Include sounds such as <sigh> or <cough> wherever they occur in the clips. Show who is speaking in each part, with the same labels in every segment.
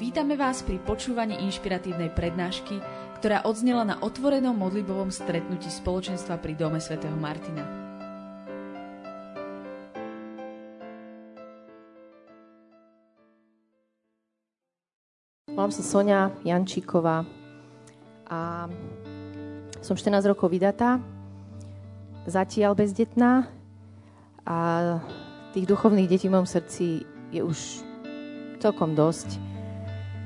Speaker 1: Vítame vás pri počúvaní inšpiratívnej prednášky, ktorá odznela na otvorenom modlibovom stretnutí spoločenstva pri Dome svätého Martina.
Speaker 2: Volám sa Sonia Jančíková a som 14 rokov vydatá, zatiaľ bezdetná a tých duchovných detí v mojom srdci je už celkom dosť.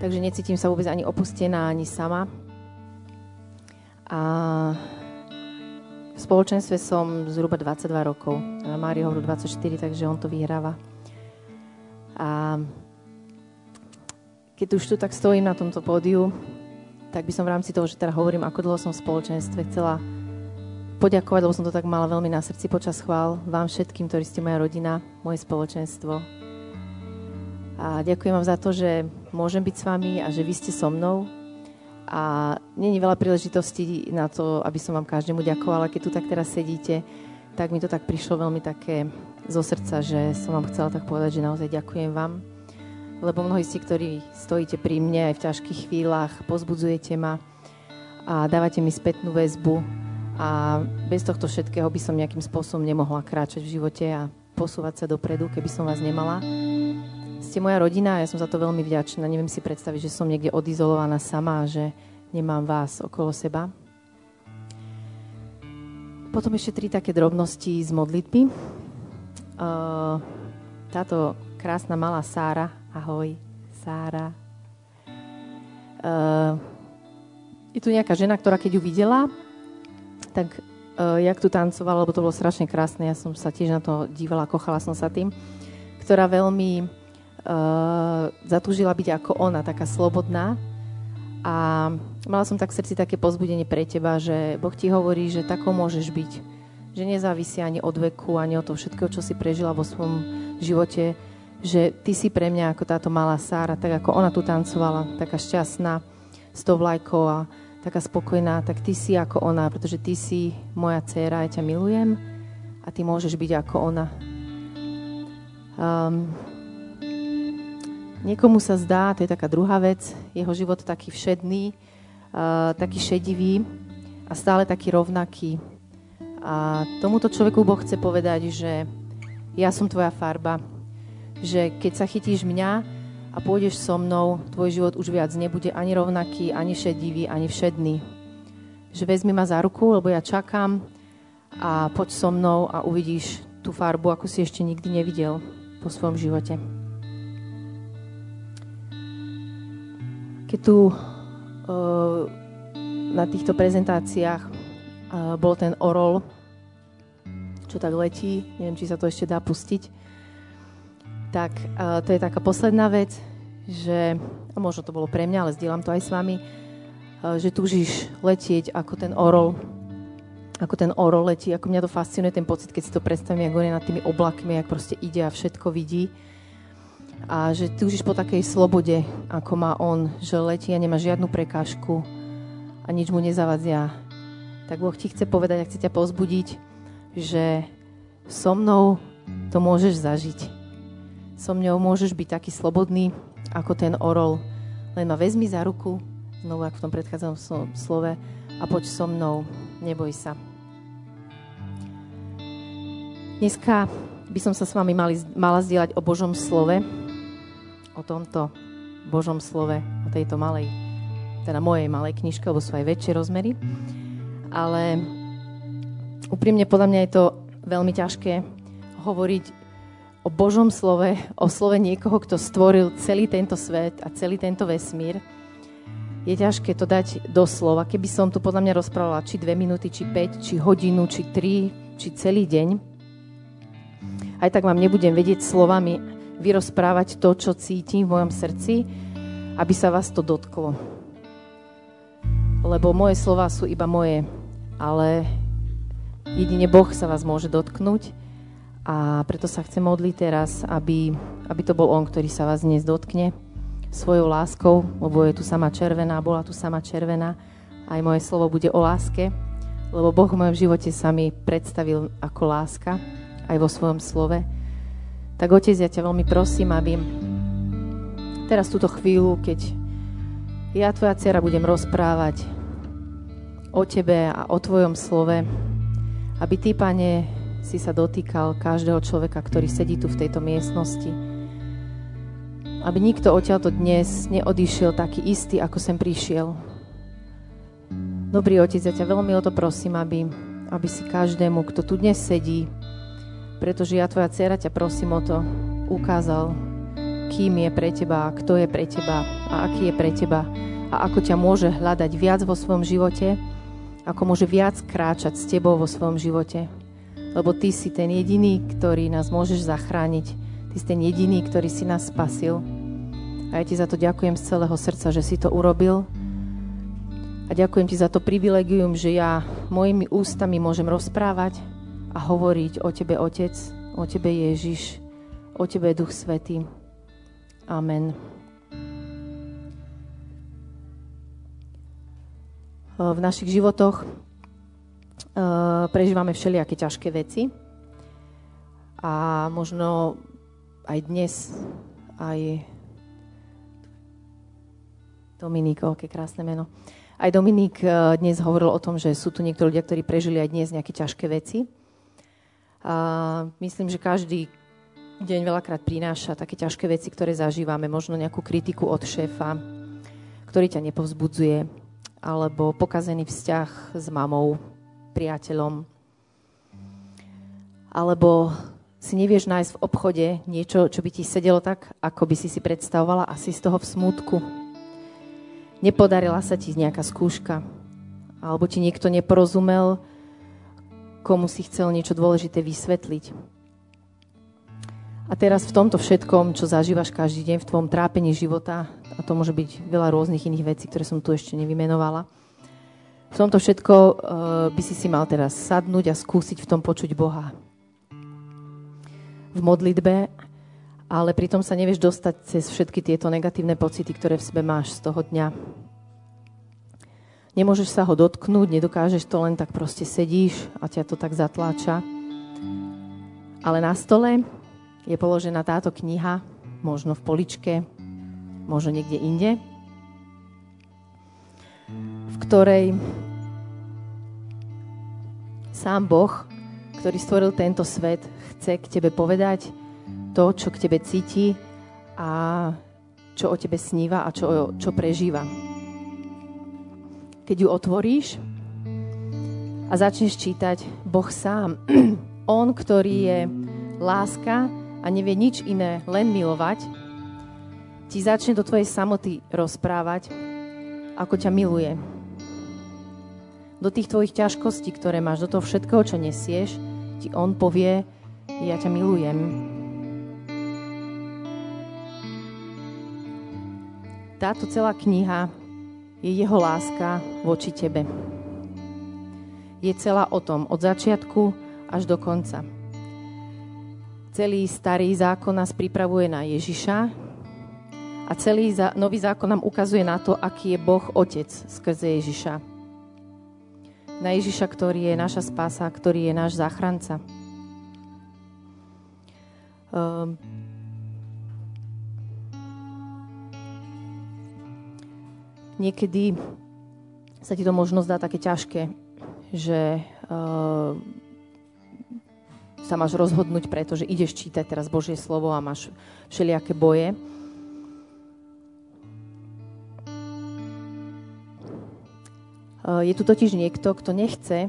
Speaker 2: Takže necítim sa vôbec ani opustená, ani sama. A v spoločenstve som zhruba 22 rokov. Mári hovoru 24, takže on to vyhráva. A keď už tu tak stojím na tomto pódiu, tak by som v rámci toho, že teda hovorím, ako dlho som v spoločenstve, chcela poďakovať, lebo som to tak mala veľmi na srdci počas chvál vám všetkým, ktorí ste moja rodina, moje spoločenstvo, a ďakujem vám za to, že môžem byť s vami a že vy ste so mnou. A není veľa príležitostí na to, aby som vám každému ďakovala. Keď tu tak teraz sedíte, tak mi to tak prišlo veľmi také zo srdca, že som vám chcela tak povedať, že naozaj ďakujem vám. Lebo mnohí ste, ktorí stojíte pri mne aj v ťažkých chvíľach, pozbudzujete ma a dávate mi spätnú väzbu. A bez tohto všetkého by som nejakým spôsobom nemohla kráčať v živote a posúvať sa dopredu, keby som vás nemala ste moja rodina a ja som za to veľmi vďačná. Neviem si predstaviť, že som niekde odizolovaná sama že nemám vás okolo seba. Potom ešte tri také drobnosti z modlitby. Táto krásna malá Sára, ahoj, Sára. Je tu nejaká žena, ktorá keď ju videla, tak jak tu tancovala, lebo to bolo strašne krásne, ja som sa tiež na to dívala, kochala som sa tým, ktorá veľmi zatúžila byť ako ona, taká slobodná. A mala som tak v srdci také pozbudenie pre teba, že Boh ti hovorí, že takou môžeš byť. Že nezávisí ani od veku, ani od toho všetkého, čo si prežila vo svojom živote. Že ty si pre mňa ako táto malá Sára, tak ako ona tu tancovala, taká šťastná s tou vlajkou a taká spokojná, tak ty si ako ona, pretože ty si moja dcéra, ja ťa milujem a ty môžeš byť ako ona. Um, Niekomu sa zdá, to je taká druhá vec, jeho život taký všedný, uh, taký šedivý a stále taký rovnaký. A tomuto človeku Boh chce povedať, že ja som tvoja farba, že keď sa chytíš mňa a pôjdeš so mnou, tvoj život už viac nebude ani rovnaký, ani šedivý, ani všedný. Že vezmi ma za ruku, lebo ja čakám a poď so mnou a uvidíš tú farbu, ako si ešte nikdy nevidel po svojom živote. Keď tu uh, na týchto prezentáciách uh, bol ten orol, čo tak letí, neviem, či sa to ešte dá pustiť, tak uh, to je taká posledná vec, že, a možno to bolo pre mňa, ale zdieľam to aj s vami, že túžiš letieť ako ten orol, ako ten orol letí, ako mňa to fascinuje ten pocit, keď si to predstavím, ako je nad tými oblakmi, ako proste ide a všetko vidí a že túžiš po takej slobode, ako má on, že letí a nemá žiadnu prekážku a nič mu nezavadzia. Tak Boh ti chce povedať a chce ťa pozbudiť, že so mnou to môžeš zažiť. So mnou môžeš byť taký slobodný, ako ten orol. Len ma vezmi za ruku, znovu ako v tom predchádzajúcom slove, a poď so mnou, neboj sa. Dneska by som sa s vami mali, mala zdieľať o Božom slove, o tomto Božom slove, o tejto malej, teda mojej malej knižke, lebo sú aj väčšie rozmery. Ale úprimne podľa mňa je to veľmi ťažké hovoriť o Božom slove, o slove niekoho, kto stvoril celý tento svet a celý tento vesmír. Je ťažké to dať do slova. Keby som tu podľa mňa rozprávala či dve minúty, či 5, či hodinu, či tri, či celý deň, aj tak vám nebudem vedieť slovami vyrozprávať to, čo cítim v mojom srdci, aby sa vás to dotklo. Lebo moje slova sú iba moje, ale jedine Boh sa vás môže dotknúť a preto sa chcem modliť teraz, aby, aby to bol On, ktorý sa vás dnes dotkne svojou láskou, lebo je tu sama červená, bola tu sama červená. Aj moje slovo bude o láske, lebo Boh v mojom živote sa mi predstavil ako láska, aj vo svojom slove. Tak Otec, ja ťa veľmi prosím, aby teraz túto chvíľu, keď ja, tvoja dcera, budem rozprávať o tebe a o tvojom slove, aby ty, pane, si sa dotýkal každého človeka, ktorý sedí tu v tejto miestnosti. Aby nikto odtiaľto dnes neodišiel taký istý, ako sem prišiel. Dobrý otec, ja ťa veľmi o to prosím, aby, aby si každému, kto tu dnes sedí, pretože ja, tvoja dcera, ťa prosím o to, ukázal, kým je pre teba, kto je pre teba a aký je pre teba a ako ťa môže hľadať viac vo svojom živote, ako môže viac kráčať s tebou vo svojom živote lebo Ty si ten jediný, ktorý nás môžeš zachrániť. Ty si ten jediný, ktorý si nás spasil. A ja Ti za to ďakujem z celého srdca, že si to urobil. A ďakujem Ti za to privilegium, že ja mojimi ústami môžem rozprávať a hovoriť o Tebe, Otec, o Tebe, Ježiš, o Tebe, Duch Svetý. Amen. V našich životoch Uh, prežívame všelijaké ťažké veci a možno aj dnes, aj Dominik, aké krásne meno. Aj Dominik uh, dnes hovoril o tom, že sú tu niektorí ľudia, ktorí prežili aj dnes nejaké ťažké veci. Myslím, že každý deň veľakrát prináša také ťažké veci, ktoré zažívame. Možno nejakú kritiku od šéfa, ktorý ťa nepovzbudzuje, alebo pokazený vzťah s mamou, priateľom. Alebo si nevieš nájsť v obchode niečo, čo by ti sedelo tak, ako by si si predstavovala asi z toho v smútku. Nepodarila sa ti nejaká skúška. Alebo ti niekto neporozumel, komu si chcel niečo dôležité vysvetliť. A teraz v tomto všetkom, čo zažívaš každý deň v tvojom trápení života, a to môže byť veľa rôznych iných vecí, ktoré som tu ešte nevymenovala, v tomto všetko uh, by si si mal teraz sadnúť a skúsiť v tom počuť Boha. V modlitbe, ale pritom sa nevieš dostať cez všetky tieto negatívne pocity, ktoré v sebe máš z toho dňa. Nemôžeš sa ho dotknúť, nedokážeš to len tak proste sedíš a ťa to tak zatláča. Ale na stole je položená táto kniha, možno v poličke, možno niekde inde, v ktorej sám Boh, ktorý stvoril tento svet, chce k tebe povedať to, čo k tebe cíti a čo o tebe sníva a čo, čo prežíva. Keď ju otvoríš a začneš čítať, Boh sám, <clears throat> On, ktorý je láska a nevie nič iné, len milovať, ti začne do tvojej samoty rozprávať, ako ťa miluje do tých tvojich ťažkostí, ktoré máš, do toho všetkého, čo nesieš, ti on povie, ja ťa milujem. Táto celá kniha je jeho láska voči tebe. Je celá o tom, od začiatku až do konca. Celý starý zákon nás pripravuje na Ježiša a celý nový zákon nám ukazuje na to, aký je Boh Otec skrze Ježiša na Ježiša, ktorý je naša spása, ktorý je náš záchranca. Um, niekedy sa ti to možno zdá také ťažké, že uh, sa máš rozhodnúť, pretože ideš čítať teraz Božie slovo a máš všelijaké boje. Eh, je tu totiž niekto, kto nechce,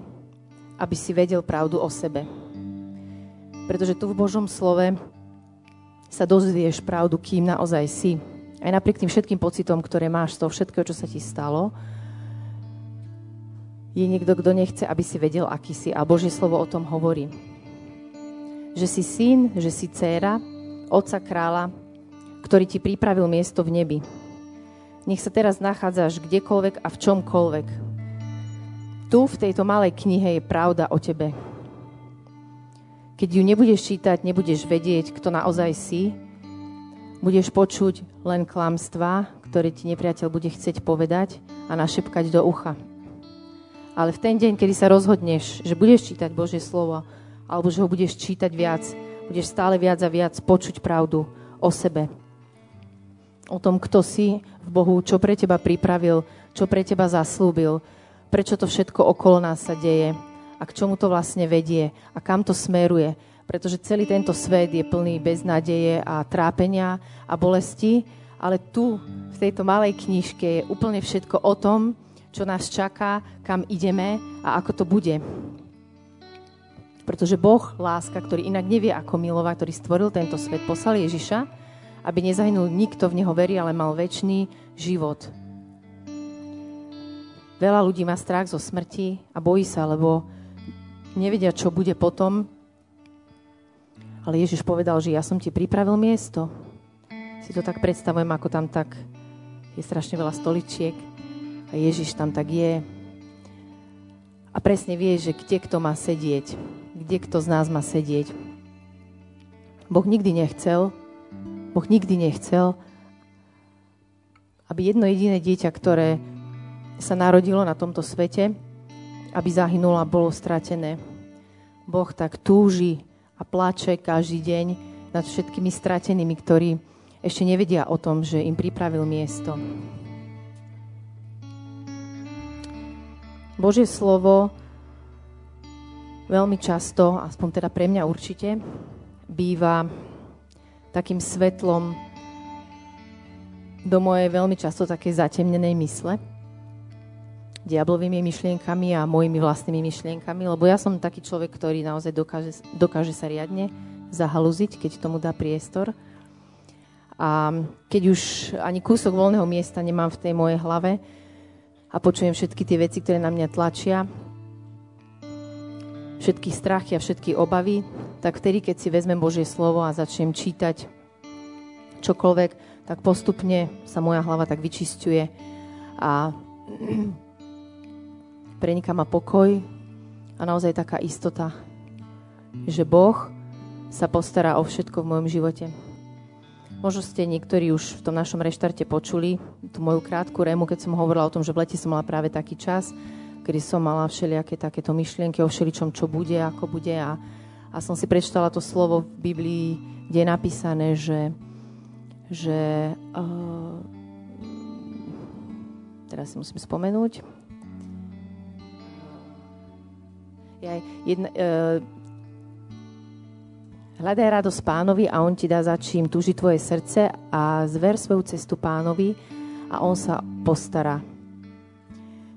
Speaker 2: aby si vedel pravdu o sebe. Pretože tu v Božom slove sa dozvieš pravdu, kým naozaj si. Aj napriek tým všetkým pocitom, ktoré máš z toho všetkého, čo sa ti stalo, je niekto, kto nechce, aby si vedel, aký si. A Božie slovo o tom hovorí. Že si syn, že si dcéra, otca kráľa, ktorý ti pripravil miesto v nebi. Nech sa teraz nachádzaš kdekoľvek a v čomkoľvek, tu v tejto malej knihe je pravda o tebe. Keď ju nebudeš čítať, nebudeš vedieť, kto naozaj si, budeš počuť len klamstvá, ktoré ti nepriateľ bude chcieť povedať a našepkať do ucha. Ale v ten deň, kedy sa rozhodneš, že budeš čítať Božie slovo, alebo že ho budeš čítať viac, budeš stále viac a viac počuť pravdu o sebe. o tom, kto si v Bohu, čo pre teba pripravil, čo pre teba zaslúbil, prečo to všetko okolo nás sa deje a k čomu to vlastne vedie a kam to smeruje. Pretože celý tento svet je plný beznádeje a trápenia a bolesti, ale tu, v tejto malej knižke, je úplne všetko o tom, čo nás čaká, kam ideme a ako to bude. Pretože Boh, láska, ktorý inak nevie ako milovať, ktorý stvoril tento svet, poslal Ježiša, aby nezahynul nikto v Neho verí, ale mal väčší život. Veľa ľudí má strach zo smrti a bojí sa, lebo nevedia, čo bude potom. Ale Ježiš povedal, že ja som ti pripravil miesto. Si to tak predstavujem, ako tam tak je strašne veľa stoličiek a Ježiš tam tak je. A presne vie, že kde kto má sedieť. Kde kto z nás má sedieť. Boh nikdy nechcel, Boh nikdy nechcel, aby jedno jediné dieťa, ktoré sa narodilo na tomto svete, aby zahynulo a bolo stratené. Boh tak túži a plače každý deň nad všetkými stratenými, ktorí ešte nevedia o tom, že im pripravil miesto. Božie slovo veľmi často, aspoň teda pre mňa určite, býva takým svetlom do mojej veľmi často také zatemnenej mysle, diablovými myšlienkami a mojimi vlastnými myšlienkami, lebo ja som taký človek, ktorý naozaj dokáže, dokáže sa riadne zahalúziť, keď tomu dá priestor. A keď už ani kúsok voľného miesta nemám v tej mojej hlave a počujem všetky tie veci, ktoré na mňa tlačia, všetky strachy a všetky obavy, tak vtedy, keď si vezmem Božie slovo a začnem čítať čokoľvek, tak postupne sa moja hlava tak vyčisťuje a preniká ma pokoj a naozaj taká istota, že Boh sa postará o všetko v mojom živote. Možno ste niektorí už v tom našom reštarte počuli tú moju krátku rému, keď som hovorila o tom, že v lete som mala práve taký čas, kedy som mala všelijaké takéto myšlienky o všeličom, čo bude, ako bude a a som si prečítala to slovo v Biblii, kde je napísané, že, že uh, teraz si musím spomenúť. Ja, jedna, uh, Hľadaj radosť pánovi a on ti dá za čím túži tvoje srdce a zver svoju cestu pánovi a on sa postará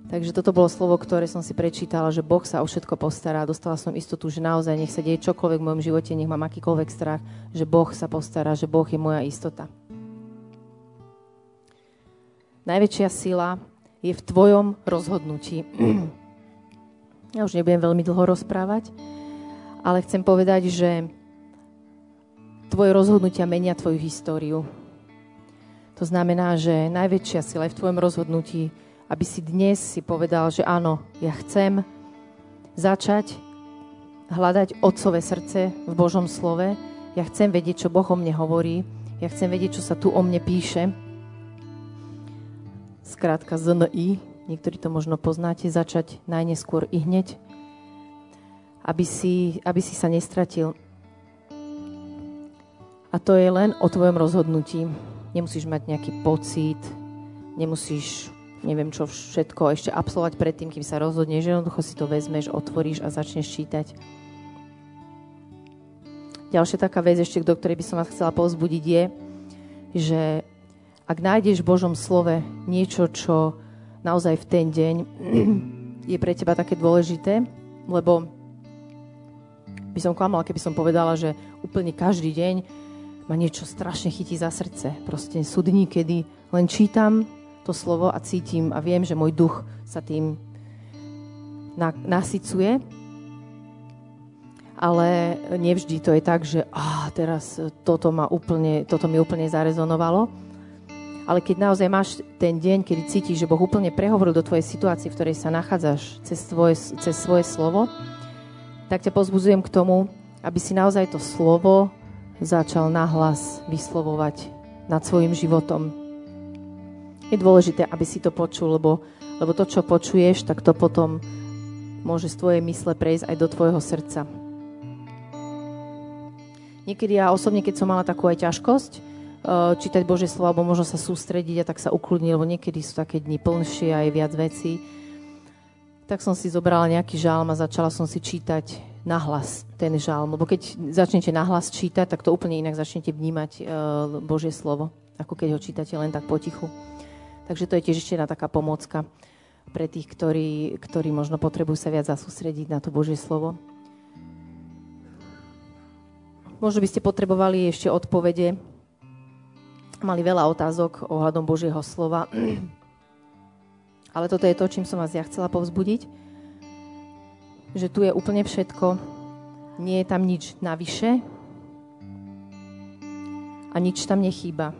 Speaker 2: Takže toto bolo slovo, ktoré som si prečítala, že Boh sa o všetko postará. Dostala som istotu, že naozaj nech sa deje čokoľvek v mojom živote, nech mám akýkoľvek strach, že Boh sa postará, že Boh je moja istota. Najväčšia sila je v tvojom rozhodnutí. <clears throat> Ja už nebudem veľmi dlho rozprávať, ale chcem povedať, že tvoje rozhodnutia menia tvoju históriu. To znamená, že najväčšia sila je v tvojom rozhodnutí aby si dnes si povedal, že áno, ja chcem začať hľadať otcové srdce v Božom slove. Ja chcem vedieť, čo Boh o mne hovorí. Ja chcem vedieť, čo sa tu o mne píše. Skrátka ZNI, niektorí to možno poznáte, začať najneskôr i hneď, aby si, aby si sa nestratil. A to je len o tvojom rozhodnutí. Nemusíš mať nejaký pocit, nemusíš neviem čo všetko ešte absolvovať predtým, kým sa rozhodneš, jednoducho si to vezmeš, otvoríš a začneš čítať. Ďalšia taká vec ešte, do ktorej by som vás chcela povzbudiť je, že ak nájdeš v Božom slove niečo, čo naozaj v ten deň <clears throat> je pre teba také dôležité, lebo by som klamala, keby som povedala, že úplne každý deň ma niečo strašne chytí za srdce. Proste sú dní, kedy len čítam to slovo a cítim a viem, že môj duch sa tým na, nasycuje. Ale nevždy to je tak, že á, teraz toto, ma úplne, toto mi úplne zarezonovalo. Ale keď naozaj máš ten deň, kedy cítiš, že Boh úplne prehovoril do tvojej situácie, v ktorej sa nachádzaš cez, tvoje, cez svoje slovo, tak ťa pozbudzujem k tomu, aby si naozaj to slovo začal nahlas vyslovovať nad svojim životom je dôležité, aby si to počul, lebo, lebo to, čo počuješ, tak to potom môže z tvojej mysle prejsť aj do tvojho srdca. Niekedy ja osobne, keď som mala takú aj ťažkosť čítať Božie slovo, alebo možno sa sústrediť a tak sa ukludniť, lebo niekedy sú také dni plnšie a je viac vecí. Tak som si zobrala nejaký žalm a začala som si čítať nahlas ten žalm. Lebo keď začnete nahlas čítať, tak to úplne inak začnete vnímať uh, Božie slovo, ako keď ho čítate len tak potichu. Takže to je tiež ešte jedna taká pomocka pre tých, ktorí, ktorí možno potrebujú sa viac zasústrediť na to Božie slovo. Možno by ste potrebovali ešte odpovede. Mali veľa otázok ohľadom Božieho slova. <clears throat> Ale toto je to, čím som vás ja chcela povzbudiť. Že tu je úplne všetko. Nie je tam nič navyše. A nič tam nechýba.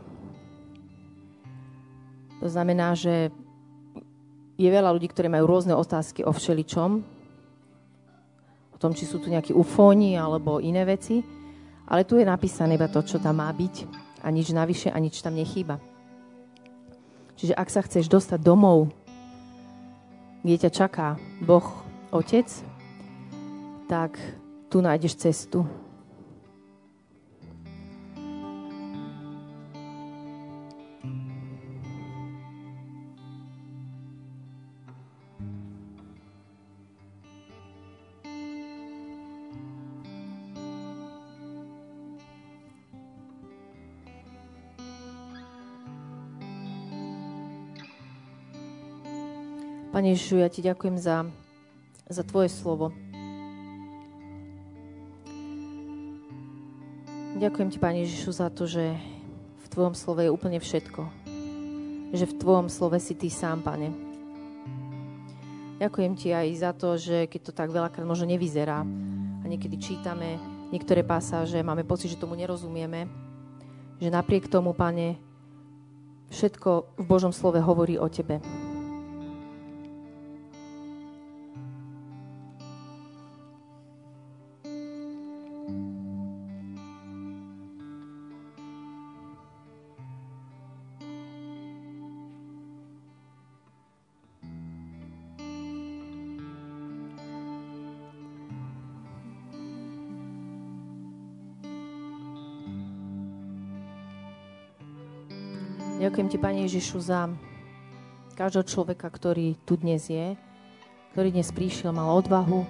Speaker 2: To znamená, že je veľa ľudí, ktorí majú rôzne otázky o všeličom. O tom, či sú tu nejakí ufóni alebo iné veci. Ale tu je napísané iba to, čo tam má byť a nič navyše a nič tam nechýba. Čiže ak sa chceš dostať domov, kde ťa čaká Boh, Otec, tak tu nájdeš cestu. Pane Ježišu, ja ti ďakujem za, za tvoje slovo. Ďakujem ti, Pane Ježišu, za to, že v tvojom slove je úplne všetko. Že v tvojom slove si ty sám, Pane. Ďakujem ti aj za to, že keď to tak veľakrát možno nevyzerá a niekedy čítame niektoré pasáže, máme pocit, že tomu nerozumieme, že napriek tomu, Pane, všetko v Božom slove hovorí o Tebe. Ďakujem ti, Pane Ježišu, za každého človeka, ktorý tu dnes je, ktorý dnes prišiel, mal odvahu,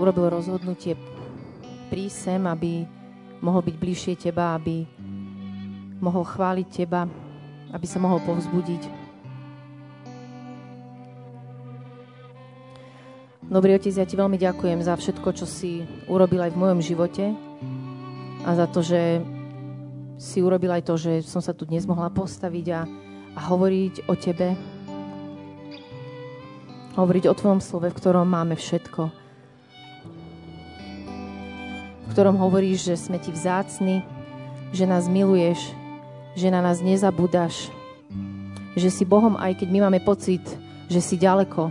Speaker 2: urobil rozhodnutie prísť sem, aby mohol byť bližšie teba, aby mohol chváliť teba, aby sa mohol povzbudiť. Dobrý otec, ja ti veľmi ďakujem za všetko, čo si urobil aj v mojom živote a za to, že si urobil aj to, že som sa tu dnes mohla postaviť a, a hovoriť o tebe. Hovoriť o tvojom slove, v ktorom máme všetko. V ktorom hovoríš, že sme ti vzácni, že nás miluješ, že na nás nezabudáš, že si Bohom, aj keď my máme pocit, že si ďaleko.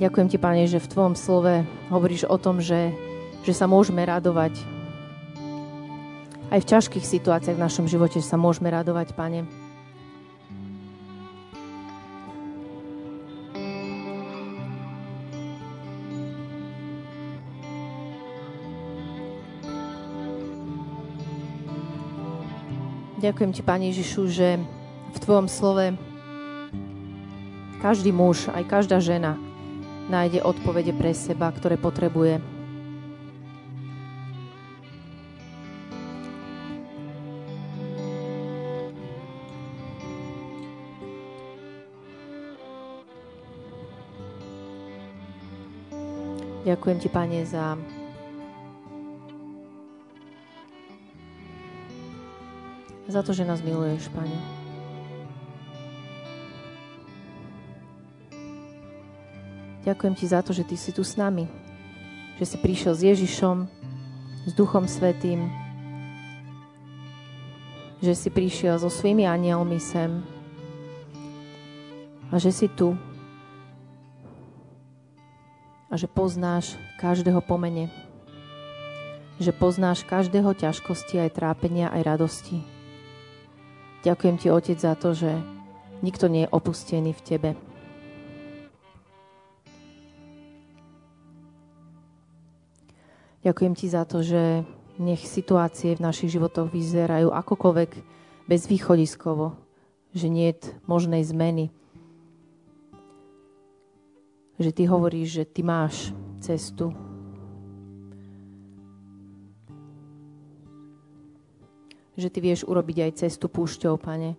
Speaker 2: Ďakujem ti, Pane, že v Tvojom slove hovoríš o tom, že, že sa môžeme radovať, aj v ťažkých situáciách v našom živote sa môžeme radovať, Pane. Ďakujem Ti, Pane Ježišu, že v Tvojom slove každý muž, aj každá žena nájde odpovede pre seba, ktoré potrebuje. Ďakujem Ti, Pane, za za to, že nás miluješ, Pane. Ďakujem Ti za to, že Ty si tu s nami. Že si prišiel s Ježišom, s Duchom Svetým, že si prišiel so svými anielmi sem a že si tu a že poznáš každého pomene. Že poznáš každého ťažkosti, aj trápenia, aj radosti. Ďakujem ti, Otec, za to, že nikto nie je opustený v Tebe. Ďakujem ti za to, že nech situácie v našich životoch vyzerajú akokoľvek bezvýchodiskovo, že nie je možnej zmeny. Že ty hovoríš, že ty máš cestu. Že ty vieš urobiť aj cestu púšťou, pane.